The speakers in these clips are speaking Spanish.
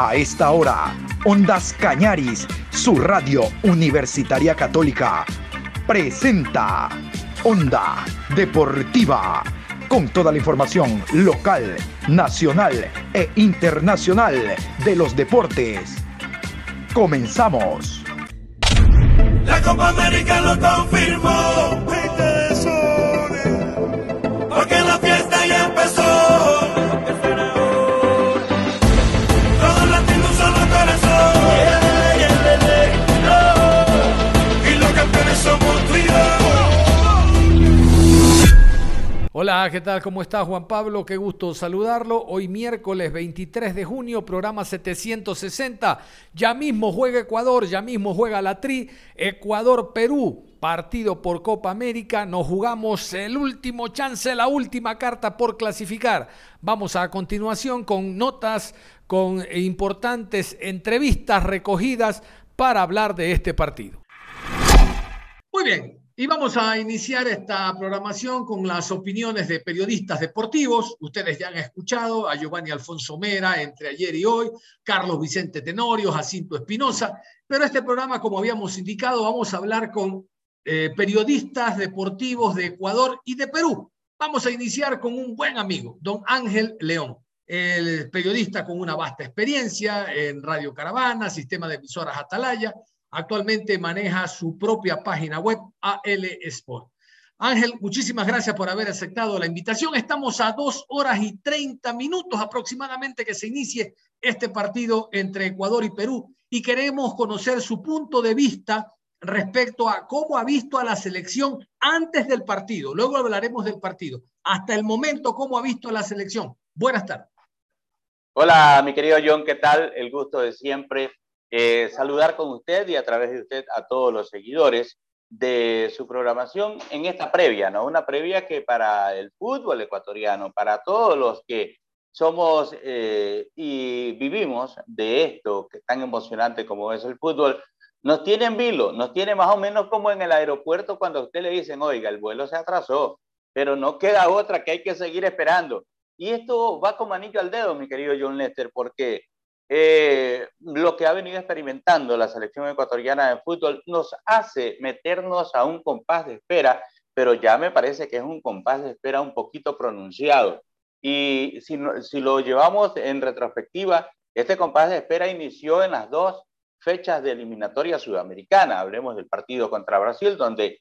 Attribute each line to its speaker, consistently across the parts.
Speaker 1: A esta hora, Ondas Cañaris, su radio universitaria católica, presenta Onda Deportiva, con toda la información local, nacional e internacional de los deportes. Comenzamos.
Speaker 2: La Copa América lo confirmó.
Speaker 3: Hola, ¿qué tal? ¿Cómo está Juan Pablo? Qué gusto saludarlo. Hoy miércoles 23 de junio, programa 760. Ya mismo juega Ecuador, ya mismo juega la Tri. Ecuador-Perú, partido por Copa América. Nos jugamos el último chance, la última carta por clasificar. Vamos a continuación con notas, con importantes entrevistas recogidas para hablar de este partido. Muy bien, y vamos a iniciar esta programación con las opiniones de periodistas deportivos. Ustedes ya han escuchado a Giovanni Alfonso Mera entre ayer y hoy, Carlos Vicente Tenorio, Jacinto Espinosa, pero este programa, como habíamos indicado, vamos a hablar con eh, periodistas deportivos de Ecuador y de Perú. Vamos a iniciar con un buen amigo, don Ángel León, el periodista con una vasta experiencia en Radio Caravana, sistema de emisoras Atalaya, Actualmente maneja su propia página web, AL Sport. Ángel, muchísimas gracias por haber aceptado la invitación. Estamos a dos horas y treinta minutos aproximadamente que se inicie este partido entre Ecuador y Perú y queremos conocer su punto de vista respecto a cómo ha visto a la selección antes del partido. Luego hablaremos del partido. Hasta el momento, ¿cómo ha visto a la selección? Buenas tardes.
Speaker 4: Hola, mi querido John, ¿qué tal? El gusto de siempre eh, saludar con usted y a través de usted a todos los seguidores de su programación en esta previa, ¿no? Una previa que para el fútbol ecuatoriano, para todos los que somos eh, y vivimos de esto que es tan emocionante como es el fútbol, nos tiene en vilo, nos tiene más o menos como en el aeropuerto cuando a usted le dicen, oiga, el vuelo se atrasó, pero no queda otra que hay que seguir esperando. Y esto va como anillo al dedo, mi querido John Lester, porque eh, lo que ha venido experimentando la selección ecuatoriana de fútbol nos hace meternos a un compás de espera, pero ya me parece que es un compás de espera un poquito pronunciado. Y si, si lo llevamos en retrospectiva, este compás de espera inició en las dos fechas de eliminatoria sudamericana. Hablemos del partido contra Brasil, donde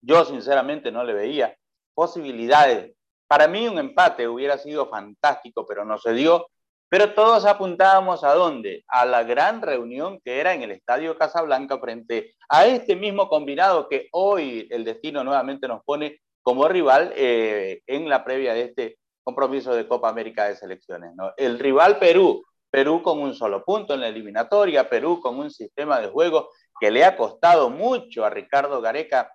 Speaker 4: yo sinceramente no le veía posibilidades. Para mí un empate hubiera sido fantástico, pero no se dio pero todos apuntábamos a dónde? A la gran reunión que era en el Estadio Casablanca frente a este mismo combinado que hoy el destino nuevamente nos pone como rival eh, en la previa de este compromiso de Copa América de Selecciones. ¿no? El rival Perú, Perú con un solo punto en la eliminatoria, Perú con un sistema de juego que le ha costado mucho a Ricardo Gareca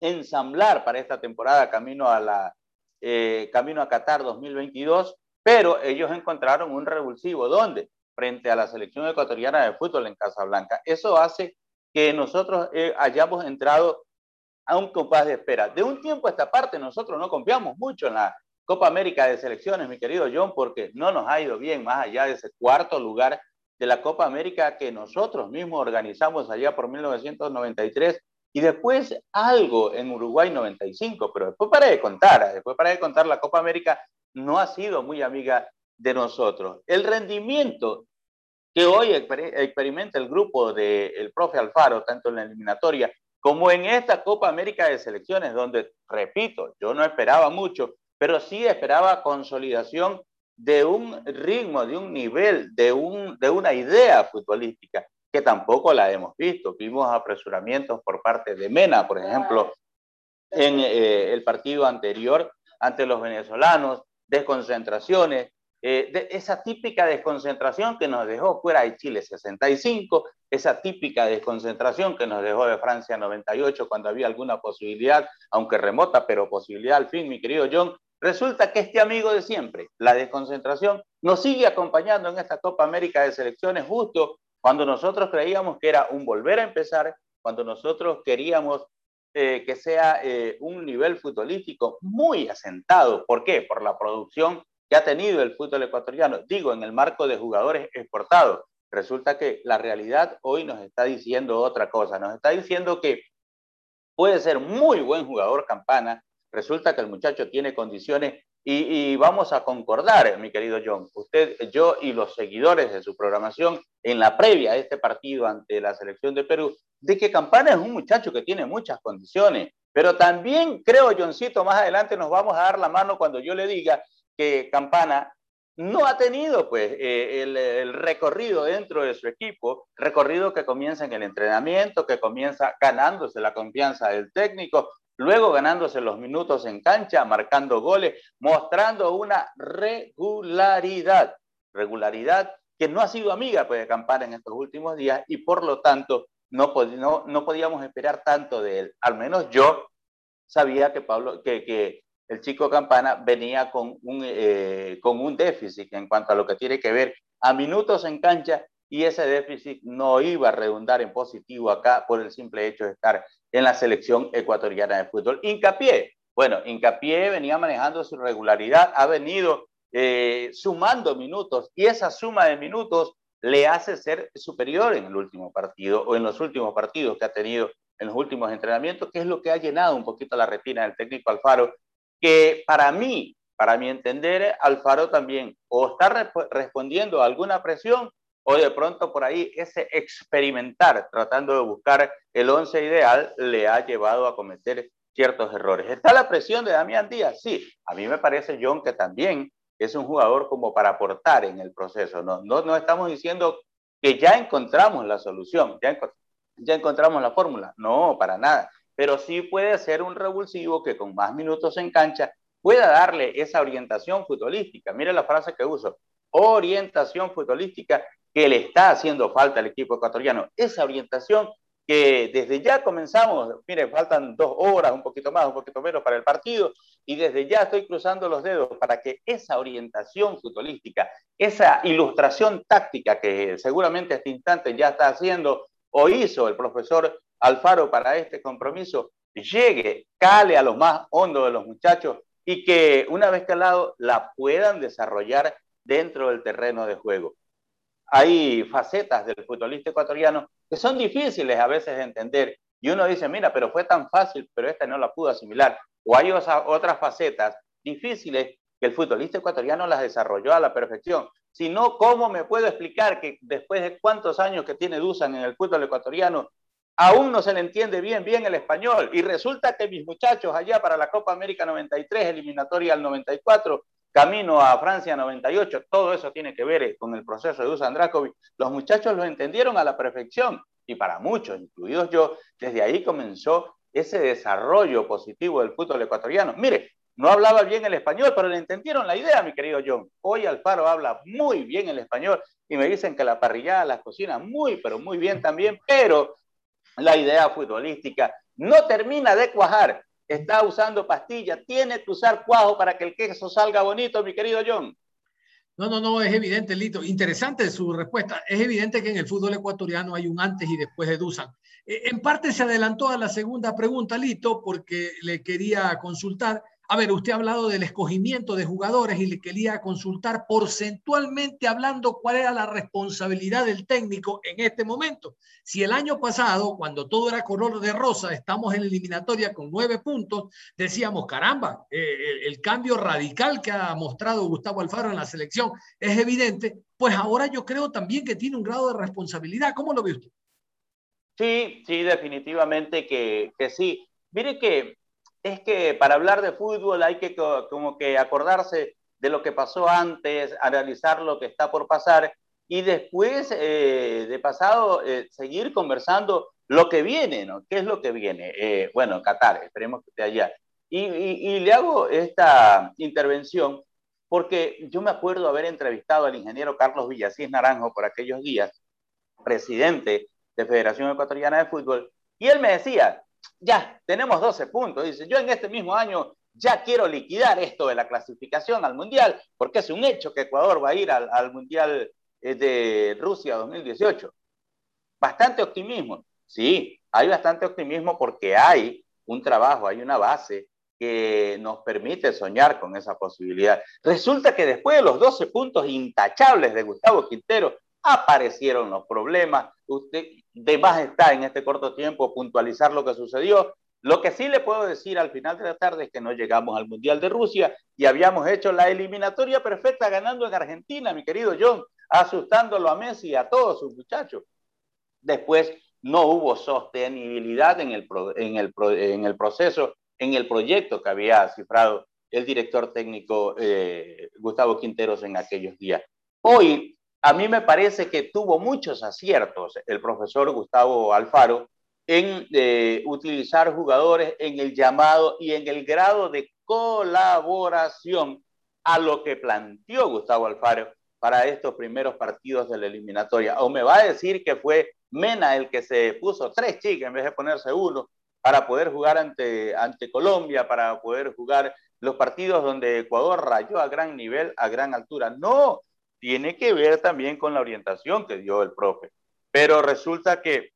Speaker 4: ensamblar para esta temporada camino a la eh, camino a Qatar 2022 pero ellos encontraron un revulsivo. ¿Dónde? Frente a la selección ecuatoriana de fútbol en Casablanca. Eso hace que nosotros eh, hayamos entrado a un compás de espera. De un tiempo a esta parte, nosotros no confiamos mucho en la Copa América de Selecciones, mi querido John, porque no nos ha ido bien más allá de ese cuarto lugar de la Copa América que nosotros mismos organizamos allá por 1993 y después algo en Uruguay 95, pero después para de contar, después para de contar la Copa América no ha sido muy amiga de nosotros. El rendimiento que hoy experimenta el grupo del profe Alfaro, tanto en la eliminatoria como en esta Copa América de Selecciones, donde, repito, yo no esperaba mucho, pero sí esperaba consolidación de un ritmo, de un nivel, de, un, de una idea futbolística, que tampoco la hemos visto. Vimos apresuramientos por parte de Mena, por ejemplo, en eh, el partido anterior ante los venezolanos, desconcentraciones, eh, de esa típica desconcentración que nos dejó fuera de Chile 65, esa típica desconcentración que nos dejó de Francia 98 cuando había alguna posibilidad, aunque remota, pero posibilidad al fin, mi querido John. Resulta que este amigo de siempre, la desconcentración, nos sigue acompañando en esta Copa América de Selecciones justo cuando nosotros creíamos que era un volver a empezar, cuando nosotros queríamos eh, que sea eh, un nivel futbolístico muy asentado. ¿Por qué? Por la producción que ha tenido el fútbol ecuatoriano, digo, en el marco de jugadores exportados. Resulta que la realidad hoy nos está diciendo otra cosa, nos está diciendo que puede ser muy buen jugador Campana, resulta que el muchacho tiene condiciones y, vamos a concordar, mi querido John, usted, yo y los seguidores de su programación en la previa a este partido ante la selección de Perú, de que Campana es un muchacho que tiene muchas condiciones, pero también creo, Johncito, más adelante nos vamos a dar la mano cuando yo le diga que Campana no ha tenido pues eh, el, el, recorrido dentro de su equipo, recorrido que comienza en el entrenamiento, que comienza ganándose la confianza del técnico, luego ganándose los minutos en cancha, marcando goles, mostrando una regularidad, regularidad que no ha sido amiga pues, de Campana en estos últimos días y por lo tanto no, no, no podíamos esperar tanto de él. Al menos yo sabía que, Pablo, que, que el chico Campana venía con un, eh, con un déficit en cuanto a lo que tiene que ver a minutos en cancha y ese déficit no iba a redundar en positivo acá por el simple hecho de estar en la selección ecuatoriana de fútbol. Hincapié, bueno, Hincapié venía manejando su regularidad, ha venido eh, sumando minutos y esa suma de minutos le hace ser superior en el último partido o en los últimos partidos que ha tenido en los últimos entrenamientos, que es lo que ha llenado un poquito la retina del técnico Alfaro, que para mí, para mi entender, Alfaro también o está respondiendo a alguna presión o de pronto por ahí ese experimentar tratando de buscar el once ideal le ha llevado a cometer ciertos errores. ¿Está la presión de Damián Díaz? Sí, a mí me parece, John, que también es un jugador como para aportar en el proceso. No, no, no estamos diciendo que ya encontramos la solución, ya, ya encontramos la fórmula. No, para nada. Pero sí puede ser un revulsivo que con más minutos en cancha pueda darle esa orientación futbolística. Mire la frase que uso, orientación futbolística que le está haciendo falta al equipo ecuatoriano. Esa orientación que desde ya comenzamos, mire, faltan dos horas, un poquito más, un poquito menos para el partido, y desde ya estoy cruzando los dedos para que esa orientación futbolística, esa ilustración táctica que seguramente este instante ya está haciendo o hizo el profesor Alfaro para este compromiso, llegue, cale a lo más hondo de los muchachos y que una vez calado la puedan desarrollar dentro del terreno de juego hay facetas del futbolista ecuatoriano que son difíciles a veces de entender. Y uno dice, mira, pero fue tan fácil, pero esta no la pudo asimilar. O hay otras facetas difíciles que el futbolista ecuatoriano las desarrolló a la perfección. Si no, ¿cómo me puedo explicar que después de cuántos años que tiene Dusan en el fútbol ecuatoriano, aún no se le entiende bien, bien el español? Y resulta que mis muchachos allá para la Copa América 93, eliminatoria al 94, camino a Francia 98, todo eso tiene que ver eh, con el proceso de Dusan Drakovic. Los muchachos lo entendieron a la perfección y para muchos, incluidos yo, desde ahí comenzó ese desarrollo positivo del fútbol ecuatoriano. Mire, no hablaba bien el español, pero le entendieron la idea, mi querido John. Hoy Alfaro habla muy bien el español y me dicen que la parrillada las cocina muy, pero muy bien también, pero la idea futbolística no termina de cuajar está usando pastilla, tiene que usar cuajo para que el queso salga bonito, mi querido John.
Speaker 3: No, no, no, es evidente, Lito. Interesante su respuesta. Es evidente que en el fútbol ecuatoriano hay un antes y después de Dusan. Eh, en parte se adelantó a la segunda pregunta, Lito, porque le quería consultar a ver, usted ha hablado del escogimiento de jugadores y le quería consultar porcentualmente hablando cuál era la responsabilidad del técnico en este momento. Si el año pasado, cuando todo era color de rosa, estamos en eliminatoria con nueve puntos, decíamos, caramba, eh, el, cambio radical que ha mostrado Gustavo Alfaro en la selección es evidente, pues ahora yo creo también que tiene un grado de responsabilidad. ¿Cómo lo ve usted?
Speaker 4: Sí, sí, definitivamente que, que sí. Mire que es que para hablar de fútbol hay que como que acordarse de lo que pasó antes, analizar lo que está por pasar y después eh, de pasado eh, seguir conversando lo que viene, ¿no? ¿Qué es lo que viene? Eh, bueno, Qatar, esperemos que esté allá. Y, le hago esta intervención porque yo me acuerdo haber entrevistado al ingeniero Carlos Villasís Naranjo por aquellos días, presidente de Federación Ecuatoriana de Fútbol, y él me decía, ya, tenemos 12 puntos. Dice, yo en este mismo año ya quiero liquidar esto de la clasificación al Mundial, porque es un hecho que Ecuador va a ir al, Mundial eh, de Rusia 2018. Bastante optimismo. Sí, hay bastante optimismo porque hay un trabajo, hay una base que nos permite soñar con esa posibilidad. Resulta que después de los 12 puntos intachables de Gustavo Quintero, aparecieron los problemas. Usted de más está en este corto tiempo puntualizar lo que sucedió. Lo que sí le puedo decir al final de la tarde es que no llegamos al Mundial de Rusia y habíamos hecho la eliminatoria perfecta ganando en Argentina, mi querido John, asustándolo a Messi y a todos sus muchachos. Después no hubo sostenibilidad en el, proceso, en el proyecto que había cifrado el director técnico eh, Gustavo Quinteros en aquellos días. Hoy, a mí me parece que tuvo muchos aciertos el profesor Gustavo Alfaro en eh, utilizar jugadores en el llamado y en el grado de colaboración a lo que planteó Gustavo Alfaro para estos primeros partidos de la eliminatoria. O me va a decir que fue Mena el que se puso tres chicas en vez de ponerse uno para poder jugar ante, ante Colombia, para poder jugar los partidos donde Ecuador rayó a gran nivel, a gran altura. No, tiene que ver también con la orientación que dio el profe. Pero resulta que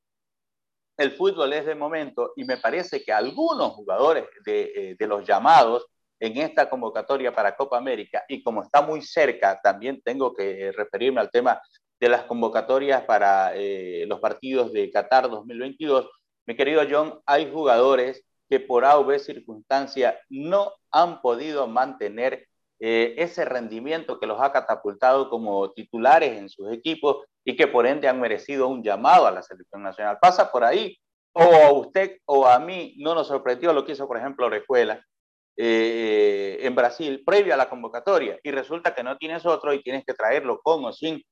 Speaker 4: el fútbol es de momento y me parece que algunos jugadores de, eh, los llamados en esta convocatoria para Copa América y como está muy cerca, también tengo que referirme al tema de las convocatorias para eh, los partidos de Qatar 2022. Mi querido John, hay jugadores que por A o circunstancia no han podido mantener eh, ese rendimiento que los ha catapultado como titulares en sus equipos y que por ende han merecido un llamado a la selección nacional. Pasa por ahí, o a usted o a mí no nos sorprendió lo que hizo, por ejemplo, Orejuela eh, en Brasil previo a la convocatoria y resulta que no tienes otro y tienes que traerlo con o sin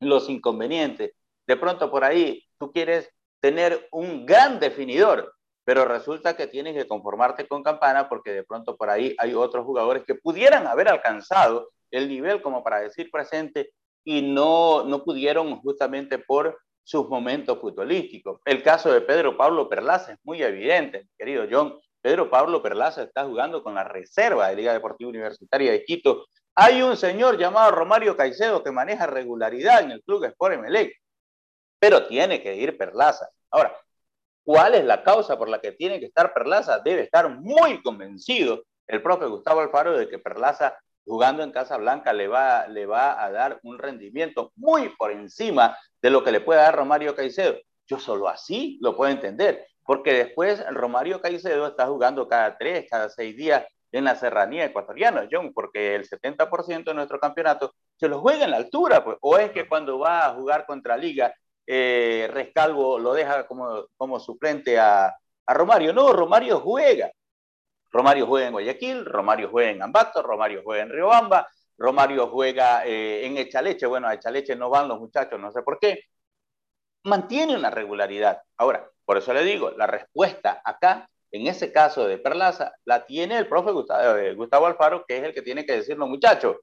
Speaker 4: los inconvenientes. De pronto por ahí tú quieres tener un gran definidor, pero resulta que tienes que conformarte con Campana porque de pronto por ahí hay otros jugadores que pudieran haber alcanzado el nivel como para decir presente y no, no pudieron justamente por sus momentos futbolísticos. El caso de Pedro Pablo Perlaza es muy evidente, querido John. Pedro Pablo Perlaza está jugando con la reserva de Liga Deportiva Universitaria de Quito. Hay un señor llamado Romario Caicedo que maneja regularidad en el club Sport Emelec, pero tiene que ir Perlaza. Ahora, ¿cuál es la causa por la que tiene que estar Perlaza? Debe estar muy convencido el profe Gustavo Alfaro de que Perlaza jugando en Casa Blanca le va, le va a dar un rendimiento muy por encima de lo que le puede dar Romario Caicedo. Yo solo así lo puedo entender porque después Romario Caicedo está jugando cada tres, cada seis días en la serranía ecuatoriana, John, porque el 70% de nuestro campeonato se lo juega en la altura, pues, o es que cuando va a jugar contra Liga, eh, Rescalvo lo deja como, como suplente a, Romario. No, Romario juega. Romario juega en Guayaquil, Romario juega en Ambato, Romario juega en Riobamba, Romario juega eh, en Echaleche. Bueno, a Echaleche no van los muchachos, no sé por qué. Mantiene una regularidad. Ahora, por eso le digo, la respuesta acá, en ese caso de Perlaza, la tiene el profe Gustavo, eh, Alfaro, que es el que tiene que decirnos, muchachos,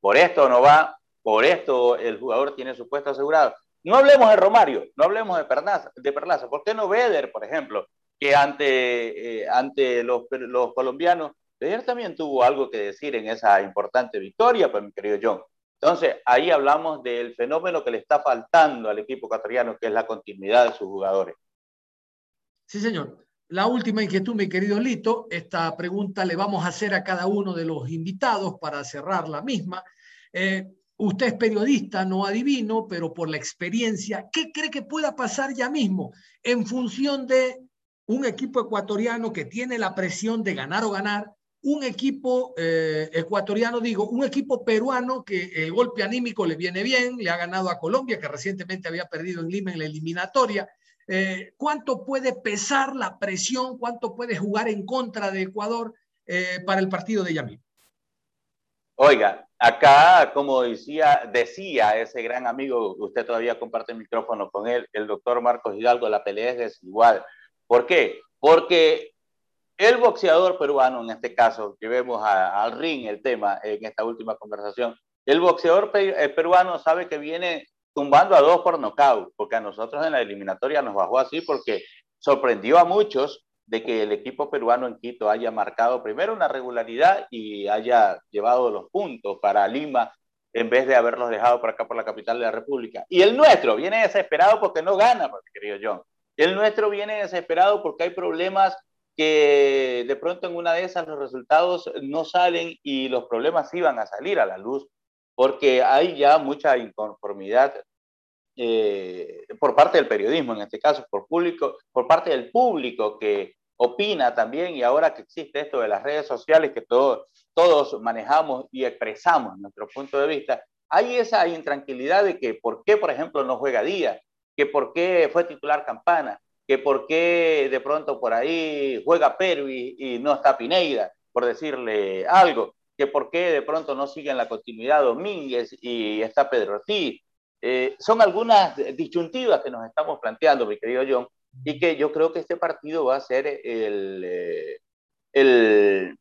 Speaker 4: por esto no va, por esto el jugador tiene su puesto asegurado. No hablemos de Romario, no hablemos de Perlaza, de Perlaza. ¿por qué no Beder, por ejemplo, que ante, eh, ante los, los colombianos, Beder también tuvo algo que decir en esa importante victoria, pues mi querido John. Entonces, ahí hablamos del fenómeno que le está faltando al equipo ecuatoriano, que es la continuidad de sus jugadores.
Speaker 3: Sí, señor. La última inquietud, mi querido Lito, esta pregunta le vamos a hacer a cada uno de los invitados para cerrar la misma. Eh, usted es periodista, no adivino, pero por la experiencia, ¿qué cree que pueda pasar ya mismo en función de un equipo ecuatoriano que tiene la presión de ganar o ganar, un equipo eh, ecuatoriano, digo, un equipo peruano que el golpe anímico le viene bien, le ha ganado a Colombia, que recientemente había perdido en Lima en la eliminatoria, eh, ¿Cuánto puede pesar la presión? ¿Cuánto puede jugar en contra de Ecuador eh, para el partido de Yamil?
Speaker 4: Oiga, acá, como decía, ese gran amigo, usted todavía comparte el micrófono con él, el doctor Marcos Hidalgo, la pelea es desigual. ¿Por qué? Porque el boxeador peruano, en este caso, que vemos al ring el tema en esta última conversación, el boxeador eh, peruano sabe que viene tumbando a dos por nocaut, porque a nosotros en la eliminatoria nos bajó así porque sorprendió a muchos de que el equipo peruano en Quito haya marcado primero una regularidad y haya llevado los puntos para Lima en vez de haberlos dejado por acá por la capital de la República. Y el nuestro viene desesperado porque no gana, querido John. El nuestro viene desesperado porque hay problemas que de pronto en una de esas los resultados no salen y los problemas iban a salir a la luz, porque hay ya mucha inconformidad eh, por parte del periodismo, en este caso, por, público, por parte del público que opina también, y ahora que existe esto de las redes sociales que todos, todos manejamos y expresamos nuestro punto de vista, hay esa intranquilidad de que por qué, por ejemplo, no juega Díaz, que por qué fue titular Campana, que por qué de pronto por ahí juega Pervis y no está Pineida, por decirle algo, que por qué de pronto no sigue en la continuidad Domínguez y está Pedro Ortiz. Eh, son algunas disyuntivas que nos estamos planteando, mi querido John, y que yo creo que este partido va a ser el, eh,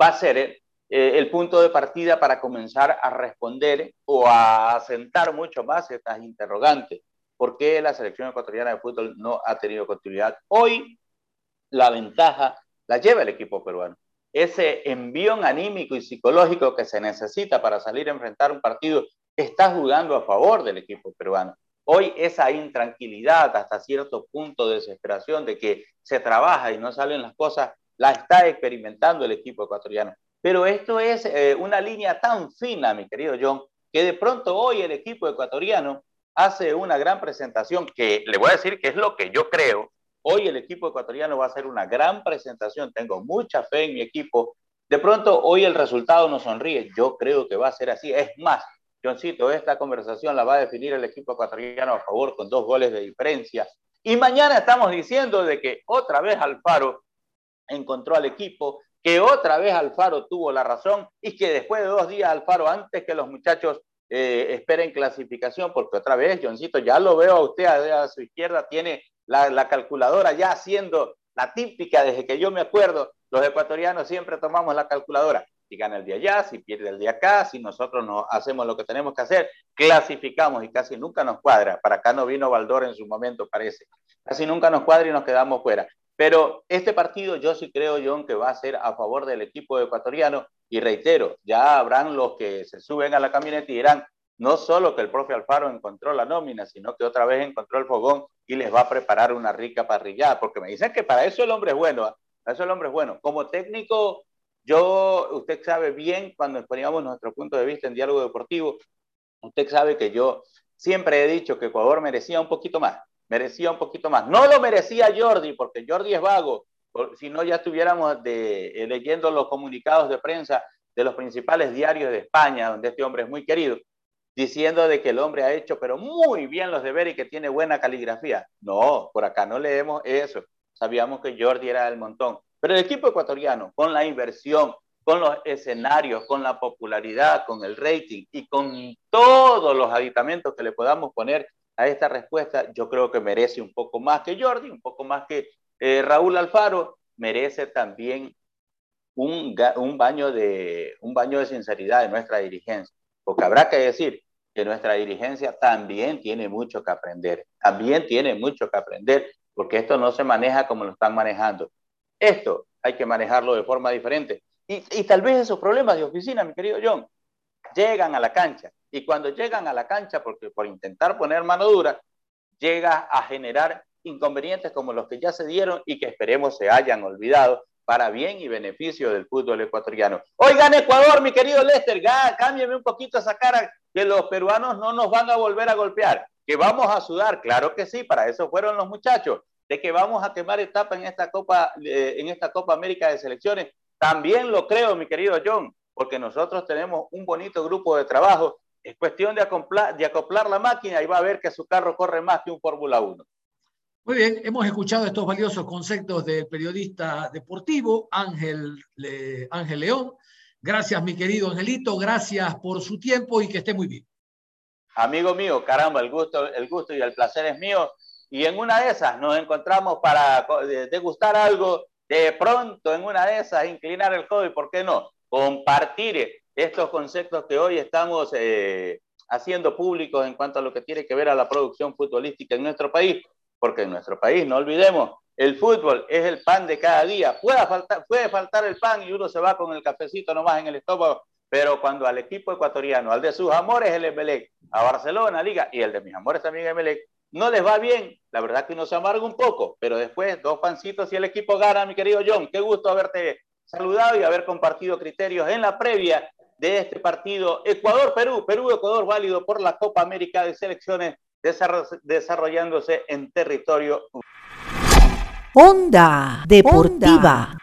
Speaker 4: va a ser eh, el punto de partida para comenzar a responder o a asentar mucho más estas interrogantes. ¿Por qué la selección ecuatoriana de fútbol no ha tenido continuidad? Hoy la ventaja la lleva el equipo peruano. Ese envión anímico y psicológico que se necesita para salir a enfrentar un partido está jugando a favor del equipo peruano. Hoy esa intranquilidad, hasta cierto punto de desesperación de que se trabaja y no salen las cosas, la está experimentando el equipo ecuatoriano. Pero esto es eh, una línea tan fina, mi querido John, que de pronto hoy el equipo ecuatoriano hace una gran presentación que le voy a decir que es lo que yo creo. Hoy el equipo ecuatoriano va a hacer una gran presentación. Tengo mucha fe en mi equipo. De pronto hoy el resultado nos sonríe. Yo creo que va a ser así. Es más, Johncito, esta conversación la va a definir el equipo ecuatoriano a favor con dos goles de diferencia. Y mañana estamos diciendo de que otra vez Alfaro encontró al equipo, que otra vez Alfaro tuvo la razón y que después de dos días Alfaro, antes que los muchachos eh, esperen clasificación, porque otra vez, Johncito, ya lo veo a usted a, su izquierda, tiene la, la, calculadora ya haciendo la típica desde que yo me acuerdo, los ecuatorianos siempre tomamos la calculadora. Si gana el día allá, si pierde el día acá, si nosotros no hacemos lo que tenemos que hacer, clasificamos y casi nunca nos cuadra. Para acá no vino Valdor en su momento, parece. Casi nunca nos cuadra y nos quedamos fuera. Pero este partido yo sí creo, John, que va a ser a favor del equipo ecuatoriano. Y reitero, ya habrán los que se suben a la camioneta y dirán, no solo que el profe Alfaro encontró la nómina, sino que otra vez encontró el fogón y les va a preparar una rica parrillada, porque me dicen que para eso el hombre es bueno, ¿ah? para eso el hombre es bueno. Como técnico, yo, usted sabe bien, cuando exponíamos nuestro punto de vista en diálogo deportivo, usted sabe que yo siempre he dicho que Ecuador merecía un poquito más merecía un poquito más. No lo merecía Jordi, porque Jordi es vago, si no ya estuviéramos de, eh, leyendo los comunicados de prensa de los principales diarios de España, donde este hombre es muy querido, diciendo de que el hombre ha hecho pero muy bien los deberes y que tiene buena caligrafía. No, por acá no leemos eso. Sabíamos que Jordi era del montón. Pero el equipo ecuatoriano, con la inversión, con los escenarios, con la popularidad, con el rating y con todos los aditamentos que le podamos poner a esta respuesta, yo creo que merece un poco más que Jordi, un poco más que eh, Raúl Alfaro, merece también un, un, baño de, un baño de sinceridad de nuestra dirigencia, porque habrá que decir que nuestra dirigencia también tiene mucho que aprender, también tiene mucho que aprender, porque esto no se maneja como lo están manejando. Esto hay que manejarlo de forma diferente. Y, tal vez esos problemas de oficina, mi querido John, llegan a la cancha y cuando llegan a la cancha, porque por intentar poner mano dura, llega a generar inconvenientes como los que ya se dieron y que esperemos se hayan olvidado para bien y beneficio del fútbol ecuatoriano. Oigan, Ecuador, mi querido Lester, cámbiame un poquito esa cara, que los peruanos no nos van a volver a golpear, que vamos a sudar, claro que sí, para eso fueron los muchachos, de que vamos a quemar etapa en esta Copa, eh, en esta Copa América de Selecciones, también lo creo, mi querido John, porque nosotros tenemos un bonito grupo de trabajo es cuestión de acoplar, de acoplar la máquina y va a ver que su carro corre más que un Fórmula 1.
Speaker 3: Muy bien, hemos escuchado estos valiosos conceptos del periodista deportivo Ángel, Ángel León. Gracias, mi querido Angelito, gracias por su tiempo y que esté muy bien.
Speaker 4: Amigo mío, caramba, el gusto, el gusto y el placer es mío. Y en una de esas nos encontramos para degustar algo, de pronto en una de esas inclinar el codo y, ¿por qué no? Compartir estos conceptos que hoy estamos eh, haciendo públicos en cuanto a lo que tiene que ver a la producción futbolística en nuestro país, porque en nuestro país, no olvidemos, el fútbol es el pan de cada día. Puede faltar, puede faltar el pan y uno se va con el cafecito nomás en el estómago, pero cuando al equipo ecuatoriano, al de sus amores el Emelec, a Barcelona, Liga, y el de mis amores también Emelec, no les va bien, la verdad que uno se amarga un poco, pero después dos pancitos y el equipo gana, mi querido John. Qué gusto haberte saludado y haber compartido criterios en la previa de este partido Ecuador-Perú, Perú-Ecuador válido por la Copa América de Selecciones desarrollándose en territorio.
Speaker 5: Onda Deportiva.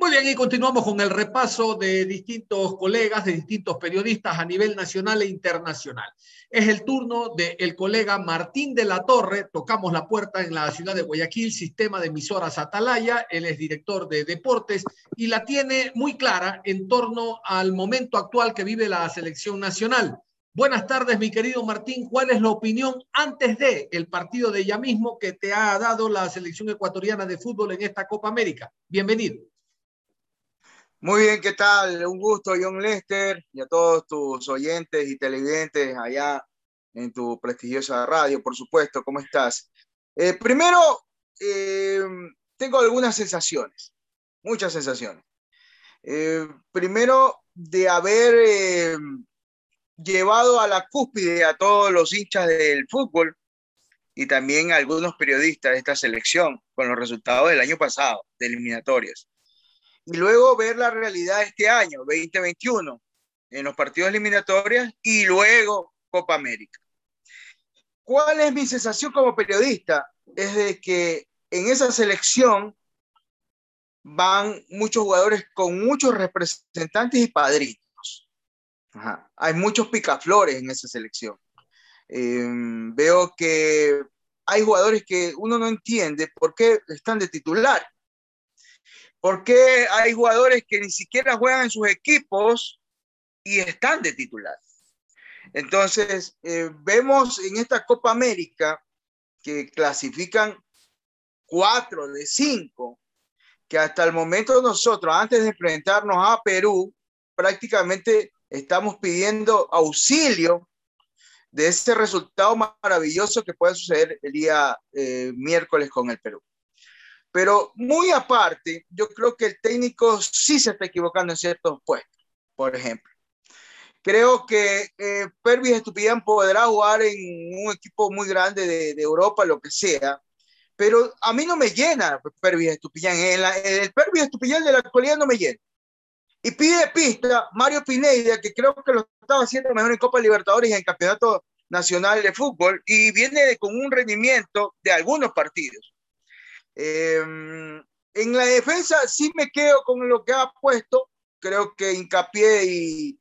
Speaker 3: Muy bien, y continuamos con el repaso de distintos colegas, de distintos periodistas a nivel nacional e internacional. Es el turno del colega Martín de la Torre. Tocamos la puerta en la ciudad de Guayaquil, sistema de emisoras Atalaya. Él es director de deportes y la tiene muy clara en torno al momento actual que vive la selección nacional. Buenas tardes, mi querido Martín. ¿Cuál es la opinión antes de el partido de ya mismo que te ha dado la selección ecuatoriana de fútbol en esta Copa América? Bienvenido.
Speaker 6: Muy bien, ¿qué tal? Un gusto, John Lester, y a todos tus oyentes y televidentes allá en tu prestigiosa radio, por supuesto. ¿Cómo estás? Eh, primero, eh, tengo algunas sensaciones, muchas sensaciones. Eh, primero, de haber llevado a la cúspide a todos los hinchas del fútbol y también a algunos periodistas de esta selección con los resultados del año pasado, de eliminatorias y luego ver la realidad este año, 2021, en los partidos eliminatorios y luego Copa América. ¿Cuál es mi sensación como periodista? Es de que en esa selección van muchos jugadores con muchos representantes y padrinos. Hay muchos picaflores en esa selección. Em, veo que hay jugadores que uno no entiende por qué están de titular ¿Por qué hay jugadores que ni siquiera juegan en sus equipos y están de titular? Entonces, eh, vemos en esta Copa América que clasifican cuatro de cinco, que hasta el momento nosotros, antes de enfrentarnos a Perú, prácticamente estamos pidiendo auxilio de ese resultado maravilloso que puede suceder el día eh, miércoles con el Perú. Pero muy aparte, yo creo que el técnico sí se está equivocando en ciertos puestos, por ejemplo. Creo que eh, Pervis Estupillán podrá jugar en un equipo muy grande de, Europa, lo que sea, pero a mí no me llena Pervis Estupillán. En el Pervis Estupillán de la actualidad no me llena. Y pide pista Mario Pineda, que creo que lo estaba haciendo mejor en Copa Libertadores y en Campeonato Nacional de Fútbol, y viene con un rendimiento de algunos partidos. Em, en la defensa sí me quedo con lo que ha puesto. Creo que Hincapié y,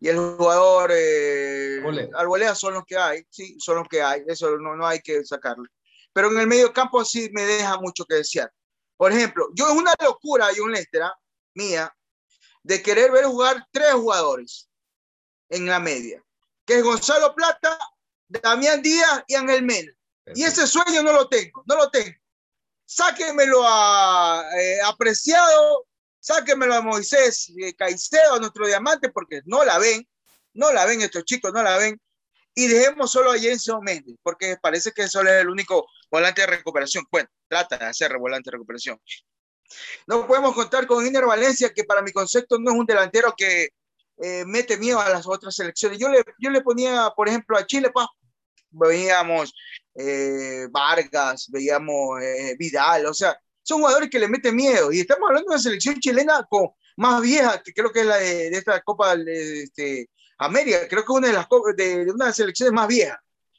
Speaker 6: y el jugador eh, Arboleda son los que hay. Sí, son los que hay. Eso no, no hay que sacarle. Pero en el medio campo sí me deja mucho que desear. Por ejemplo, yo es una locura, un Lester, ¿ah? mía, de querer ver jugar tres jugadores en la media, que es Gonzalo Plata, Damián Díaz y Ángel Mena. Y ese sueño no lo tengo, no lo tengo sáquenmelo a eh, Apreciado, sáquenmelo a Moisés eh, Caicedo, a nuestro diamante, porque no la ven, no la ven estos chicos, no la ven, y dejemos solo a Jenson Méndez, porque parece que solo es el único volante de recuperación. Bueno, trata de hacer volante de recuperación. No podemos contar con Iner Valencia, que para mi concepto no es un delantero que eh, mete miedo a las otras selecciones. Yo le, yo le ponía, por ejemplo, a Chile, pa, veíamos eh, Vargas, veíamos eh, Vidal, o sea, son jugadores que le meten miedo. Y estamos hablando de una selección chilena con, más vieja, que creo que es la de, esta Copa de este, América, creo que una de las de, de una de las selecciones más viejas,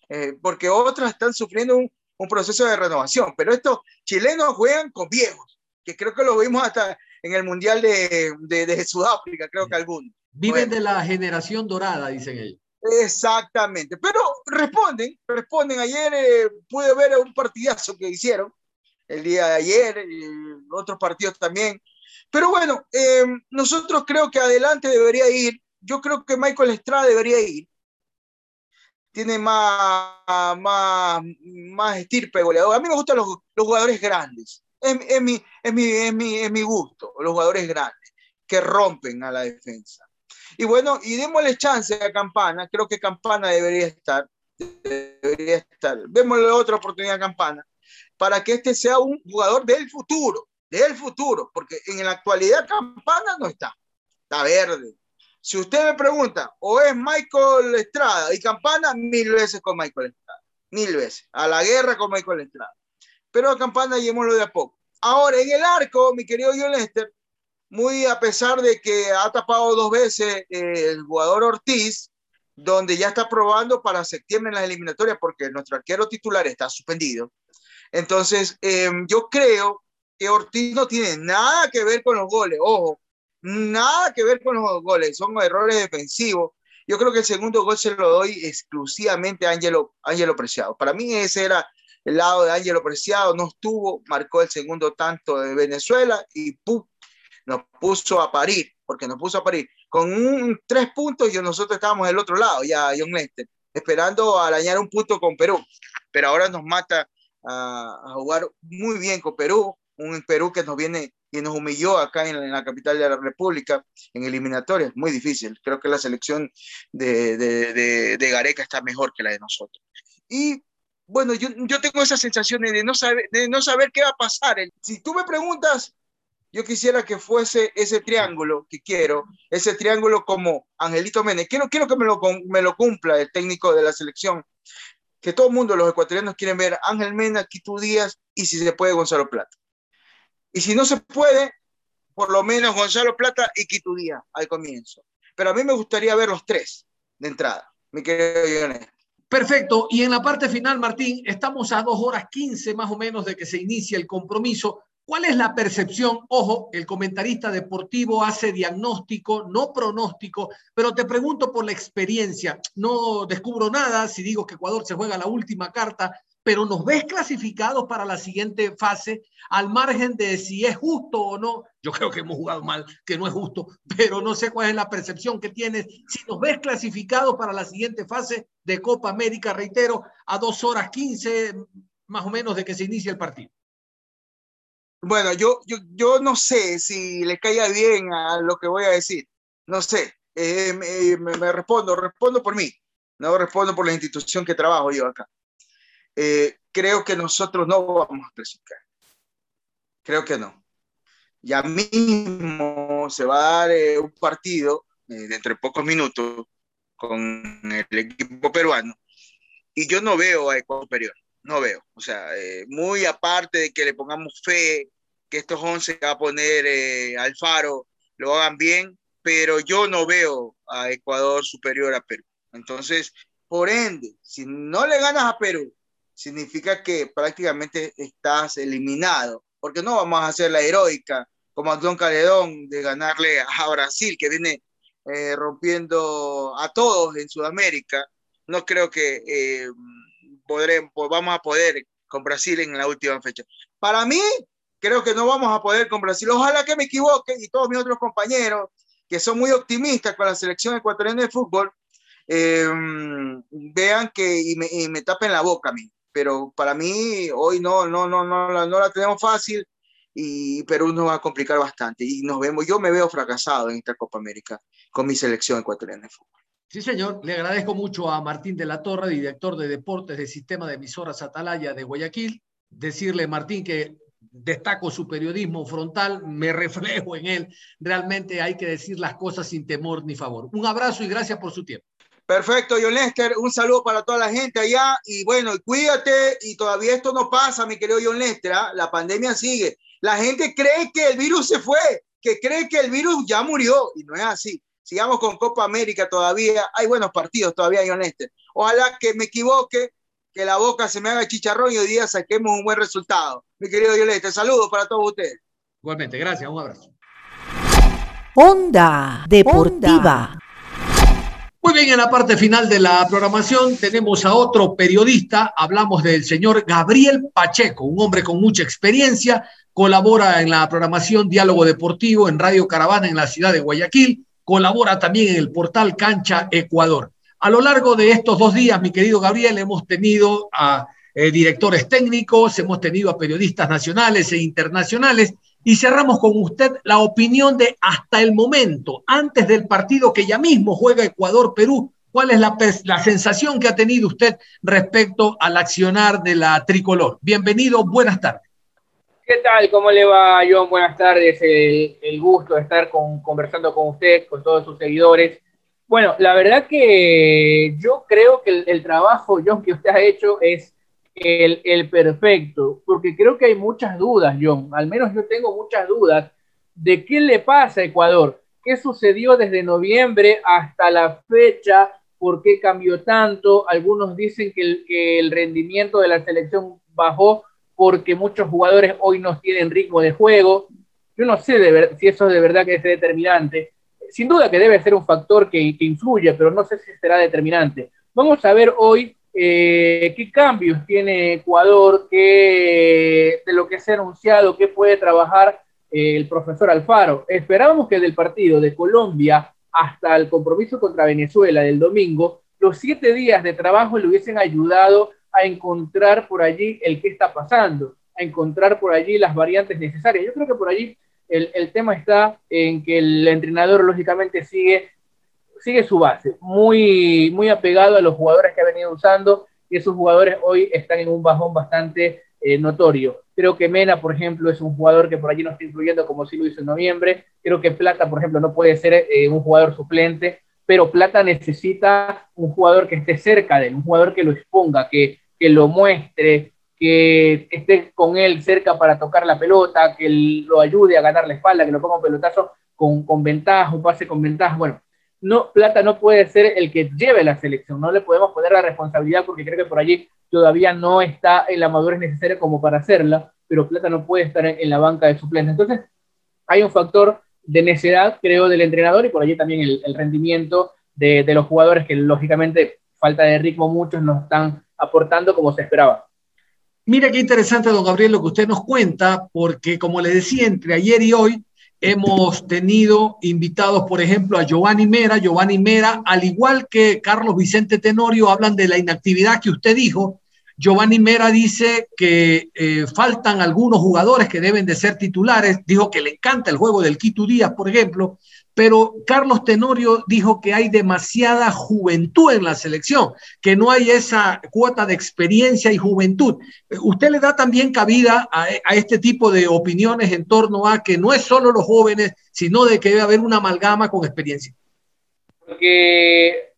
Speaker 6: eh, porque otras están sufriendo un, un, proceso de renovación, pero estos chilenos juegan con viejos, que creo que lo vimos hasta en el Mundial de, de, Sudáfrica, creo que algunos.
Speaker 3: Viven de la generación dorada, dicen ellos.
Speaker 6: Exactamente, pero responden, responden. Ayer eh, pude ver un partidazo que hicieron el día de ayer, y otros partidos también. Pero bueno, em, nosotros creo que adelante debería ir. Yo creo que Michael Estrada debería ir. Tiene más, más, más estirpe goleador. A mí me gustan los, los jugadores grandes. Es, es, mi, es, mi, es, mi, es mi gusto, los jugadores grandes que rompen a la defensa. Y bueno, y démosle chance a Campana, creo que Campana debería estar, debería estar. Démosle otra oportunidad a Campana para que este sea un jugador del futuro, del futuro, porque en la actualidad Campana no está, está verde. Si usted me pregunta, o es Michael Estrada y Campana, mil veces con Michael Estrada. mil veces, a la guerra con Michael Estrada. Pero a Campana llevémoslo de a poco. Ahora, en el arco, mi querido John Lester, muy a pesar de que ha tapado dos veces eh, el jugador Ortiz, donde ya está probando para septiembre en las eliminatorias, porque nuestro arquero titular está suspendido. Entonces, eh, yo creo que Ortiz no tiene nada que ver con los goles, ojo, nada que ver con los goles, son errores defensivos. Yo creo que el segundo gol se lo doy exclusivamente a Ángelo, Ángelo Preciado. Para mí ese era el lado de Ángelo Preciado, no estuvo, marcó el segundo tanto de Venezuela y. nos puso a parir, porque nos puso a parir. Con un, tres puntos y nosotros estábamos del otro lado, ya John Lester, esperando arañar un punto con Perú. Pero ahora nos mata a, jugar muy bien con Perú, un Perú que nos viene y nos humilló acá en, en, la capital de la República en eliminatorias, muy difícil. Creo que la selección de, de, de, de Gareca está mejor que la de nosotros. Y bueno, yo, yo tengo esas sensaciones de no, saber, de no saber qué va a pasar. Si tú me preguntas, yo quisiera que fuese ese triángulo que quiero, ese triángulo como Angelito Méndez. Quiero, quiero que me lo, me lo cumpla el técnico de la selección, que todo el mundo, los ecuatorianos, quieren ver Ángel Mena, Quito Díaz y si se puede Gonzalo Plata. Y si no se puede, por lo menos Gonzalo Plata y Quito Díaz al comienzo. Pero a mí me gustaría ver los tres de entrada, mi querido.
Speaker 3: Perfecto. Y en la parte final, Martín, estamos a dos horas quince más o menos de que se inicie el compromiso. ¿Cuál es la percepción? Ojo, el comentarista deportivo hace diagnóstico, no pronóstico, pero te pregunto por la experiencia. No descubro nada si digo que Ecuador se juega la última carta, pero nos ves clasificados para la siguiente fase al margen de si es justo o no. Yo creo que hemos jugado mal, que no es justo, pero no sé cuál es la percepción que tienes. Si nos ves clasificados para la siguiente fase de Copa América, reitero, a dos horas quince más o menos de que se inicie el partido.
Speaker 6: Bueno, yo, yo, yo no sé si le caiga bien a lo que voy a decir. No sé. Eh, me, me, respondo, respondo por mí. No respondo por la institución que trabajo yo acá. Eh, creo que nosotros no vamos a clasificar. Creo que no. Ya mismo se va a dar eh, un partido eh, de pocos minutos con el equipo peruano y yo no veo a Ecuador superior. No veo. O sea, eh, muy aparte de que le pongamos fe que estos 11 que a poner eh, Alfaro lo hagan bien, pero yo no veo a Ecuador superior a Perú. Entonces, por ende, si no le ganas a Perú, significa que prácticamente estás eliminado, porque no vamos a hacer la heroica como a Don Caledón de ganarle a Brasil, que viene eh, rompiendo a todos en Sudamérica. No creo que eh, podremos, vamos a poder con Brasil en la última fecha. Para mí, creo que no vamos a poder con Brasil. Ojalá que me equivoque y todos mis otros compañeros que son muy optimistas con la selección ecuatoriana de fútbol, eh, vean que y me, y me, tapen la boca a mí. Pero para mí hoy no, no, no, no, no, no la tenemos fácil y Perú nos va a complicar bastante. Y nos vemos, yo me veo fracasado en esta Copa América con mi selección ecuatoriana de fútbol.
Speaker 3: Sí, señor. Le agradezco mucho a Martín de la Torre, director de deportes del sistema de emisoras Atalaya de Guayaquil. Decirle, Martín, que destaco su periodismo frontal, me reflejo en él. Realmente hay que decir las cosas sin temor ni favor. Un abrazo y gracias por su tiempo.
Speaker 6: Perfecto, John Lester. Un saludo para toda la gente allá. Y bueno, cuídate. Y todavía esto no pasa, mi querido John Lester. ¿eh? La pandemia sigue. La gente cree que el virus se fue, que cree que el virus ya murió. Y no es así. Sigamos con Copa América todavía. Hay buenos partidos todavía, John Lester. Ojalá que me equivoque, que la boca se me haga chicharrón y hoy día saquemos un buen resultado. Mi querido Lester, saludos para todos ustedes.
Speaker 3: Igualmente, gracias. Un abrazo.
Speaker 5: Onda Deportiva.
Speaker 3: Muy bien, en la parte final de la programación tenemos a otro periodista. Hablamos del señor Gabriel Pacheco, un hombre con mucha experiencia. Colabora en la programación Diálogo Deportivo en Radio Caravana en la ciudad de Guayaquil. Colabora también en el portal Cancha Ecuador. A lo largo de estos dos días, mi querido Gabriel, hemos tenido a eh, directores técnicos, hemos tenido a periodistas nacionales e internacionales y cerramos con usted la opinión de hasta el momento, antes del partido que ya mismo juega Ecuador-Perú. ¿Cuál es la, sensación que ha tenido usted respecto al accionar de la tricolor? Bienvenido, buenas tardes.
Speaker 7: ¿Qué tal? ¿Cómo le va, John? Buenas tardes. El, gusto de estar con, conversando con usted, con todos sus seguidores. Bueno, la verdad que yo creo que el, trabajo, John, que usted ha hecho es el, perfecto, porque creo que hay muchas dudas, John, al menos yo tengo muchas dudas de qué le pasa a Ecuador, qué sucedió desde noviembre hasta la fecha, por qué cambió tanto, algunos dicen que el, que el rendimiento de la selección bajó porque muchos jugadores hoy no tienen ritmo de juego, yo no sé de ver, si eso es de verdad que es determinante, sin duda que debe ser un factor que, que influye, pero no sé si será determinante. Vamos a ver hoy eh, qué cambios tiene Ecuador, qué, de lo que se ha anunciado, qué puede trabajar eh, el profesor Alfaro. Esperábamos que del partido de Colombia hasta el compromiso contra Venezuela del domingo, los siete días de trabajo le hubiesen ayudado a encontrar por allí el qué está pasando, a encontrar por allí las variantes necesarias. Yo creo que por allí el, el, tema está en que el entrenador lógicamente sigue, sigue su base, muy, muy apegado a los jugadores que ha venido usando y esos jugadores hoy están en un bajón bastante eh, notorio. Creo que Mena, por ejemplo, es un jugador que por allí no está incluyendo como sí lo hizo en noviembre. Creo que Plata, por ejemplo, no puede ser eh, un jugador suplente, pero Plata necesita un jugador que esté cerca de él, un jugador que lo exponga, que, que lo muestre, que esté con él cerca para tocar la pelota, que lo ayude a ganar la espalda, que lo ponga un pelotazo con, con ventaja, un pase con ventaja. Bueno, no, Plata no puede ser el que lleve la selección, no le podemos poner la responsabilidad porque creo que por allí todavía no está en la madurez necesaria como para hacerla, pero Plata no puede estar en, la banca de suplentes. Entonces, hay un factor de necedad, creo, del entrenador y por allí también el, rendimiento de, de los jugadores que lógicamente falta de ritmo muchos no están aportando como se esperaba.
Speaker 3: Mira qué interesante, don Gabriel, lo que usted nos cuenta, porque como le decía, entre ayer y hoy hemos tenido invitados, por ejemplo, a Giovanni Mera. Giovanni Mera, al igual que Carlos Vicente Tenorio, hablan de la inactividad que usted dijo. Giovanni Mera dice que eh, faltan algunos jugadores que deben de ser titulares. Dijo que le encanta el juego del Quito Díaz, por ejemplo, pero Carlos Tenorio dijo que hay demasiada juventud en la selección, que no hay esa cuota de experiencia y juventud. ¿Usted le da también cabida a, este tipo de opiniones en torno a que no es solo los jóvenes, sino de que debe haber una amalgama con experiencia?
Speaker 7: Porque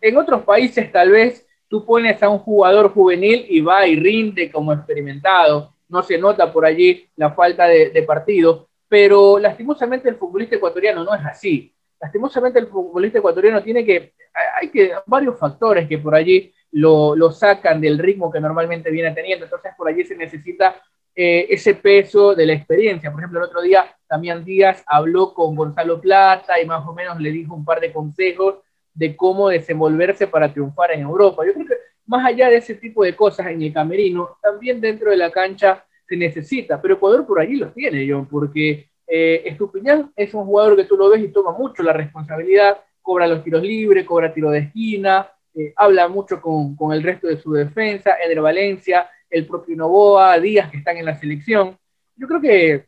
Speaker 7: en otros países tal vez tú pones a un jugador juvenil y va y rinde como experimentado, no se nota por allí la falta de, de partido pero lastimosamente el futbolista ecuatoriano no es así. Lastimosamente el futbolista ecuatoriano tiene que, hay que, varios factores que por allí lo, lo sacan del ritmo que normalmente viene teniendo, entonces por allí se necesita eh, ese peso de la experiencia. Por ejemplo, el otro día Damián Díaz habló con Gonzalo Plata y más o menos le dijo un par de consejos de cómo desenvolverse para triunfar en Europa. Yo creo que más allá de ese tipo de cosas en el camerino, también dentro de la cancha necesita, pero Ecuador por allí los tiene, John, porque eh, Estupiñán es un jugador que tú lo ves y toma mucho la responsabilidad, cobra los tiros libres, cobra tiro de esquina, eh, habla mucho con, con, el resto de su defensa, Eder Valencia, el propio Novoa, Díaz que están en la selección. Yo creo que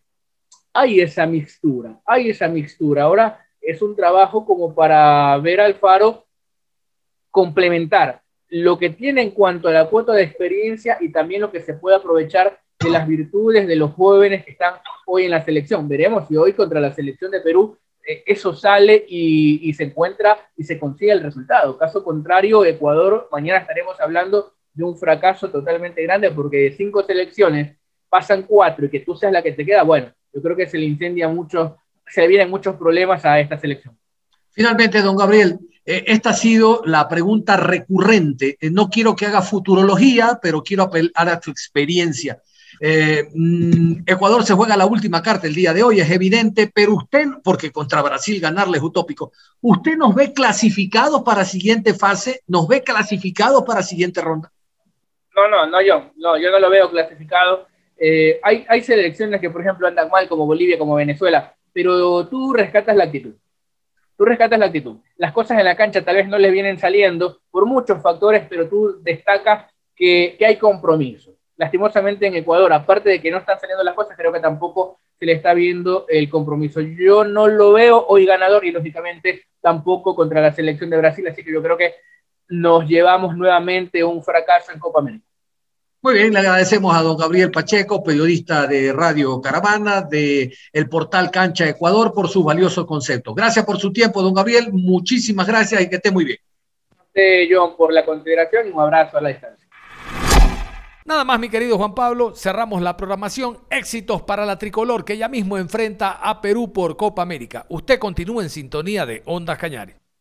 Speaker 7: hay esa mixtura, hay esa mixtura. Ahora es un trabajo como para ver al Faro complementar lo que tiene en cuanto a la cuota de experiencia y también lo que se puede aprovechar de las virtudes de los jóvenes que están hoy en la selección. Veremos si hoy contra la selección de Perú eh, eso sale y, se encuentra y se consigue el resultado. Caso contrario, Ecuador, mañana estaremos hablando de un fracaso totalmente grande porque de cinco selecciones pasan cuatro y que tú seas la que te queda, bueno, yo creo que se le incendia mucho, se le vienen muchos problemas a esta selección.
Speaker 3: Finalmente, don Gabriel, eh, esta ha sido la pregunta recurrente. Eh, no quiero que haga futurología, pero quiero apelar a tu experiencia. Eh, mm, Ecuador se juega la última carta el día de hoy, es evidente, pero usted, porque contra Brasil ganarle es utópico, ¿usted nos ve clasificados para siguiente fase? ¿Nos ve clasificados para siguiente ronda?
Speaker 7: No, no, no yo, no, yo no lo veo clasificado. Eh, hay, selecciones que, por ejemplo, andan mal, como Bolivia, como Venezuela, pero tú rescatas la actitud. Tú rescatas la actitud. Las cosas en la cancha tal vez no les vienen saliendo por muchos factores, pero tú destacas que hay compromiso lastimosamente en Ecuador, aparte de que no están saliendo las cosas, creo que tampoco se le está viendo el compromiso. Yo no lo veo hoy ganador y lógicamente tampoco contra la selección de Brasil, así que yo creo que nos llevamos nuevamente un fracaso en Copa América.
Speaker 3: Muy bien, le agradecemos a don Gabriel Pacheco, periodista de Radio Caravana, de el portal Cancha Ecuador, por sus valiosos conceptos. Gracias por su tiempo, don Gabriel. Muchísimas gracias y que esté muy bien.
Speaker 7: John, por la consideración y un abrazo a la distancia.
Speaker 8: Nada más, mi querido Juan Pablo, cerramos la programación. Éxitos para la tricolor que ya mismo enfrenta a Perú por Copa América. Usted continúa en sintonía de Ondas Cañares.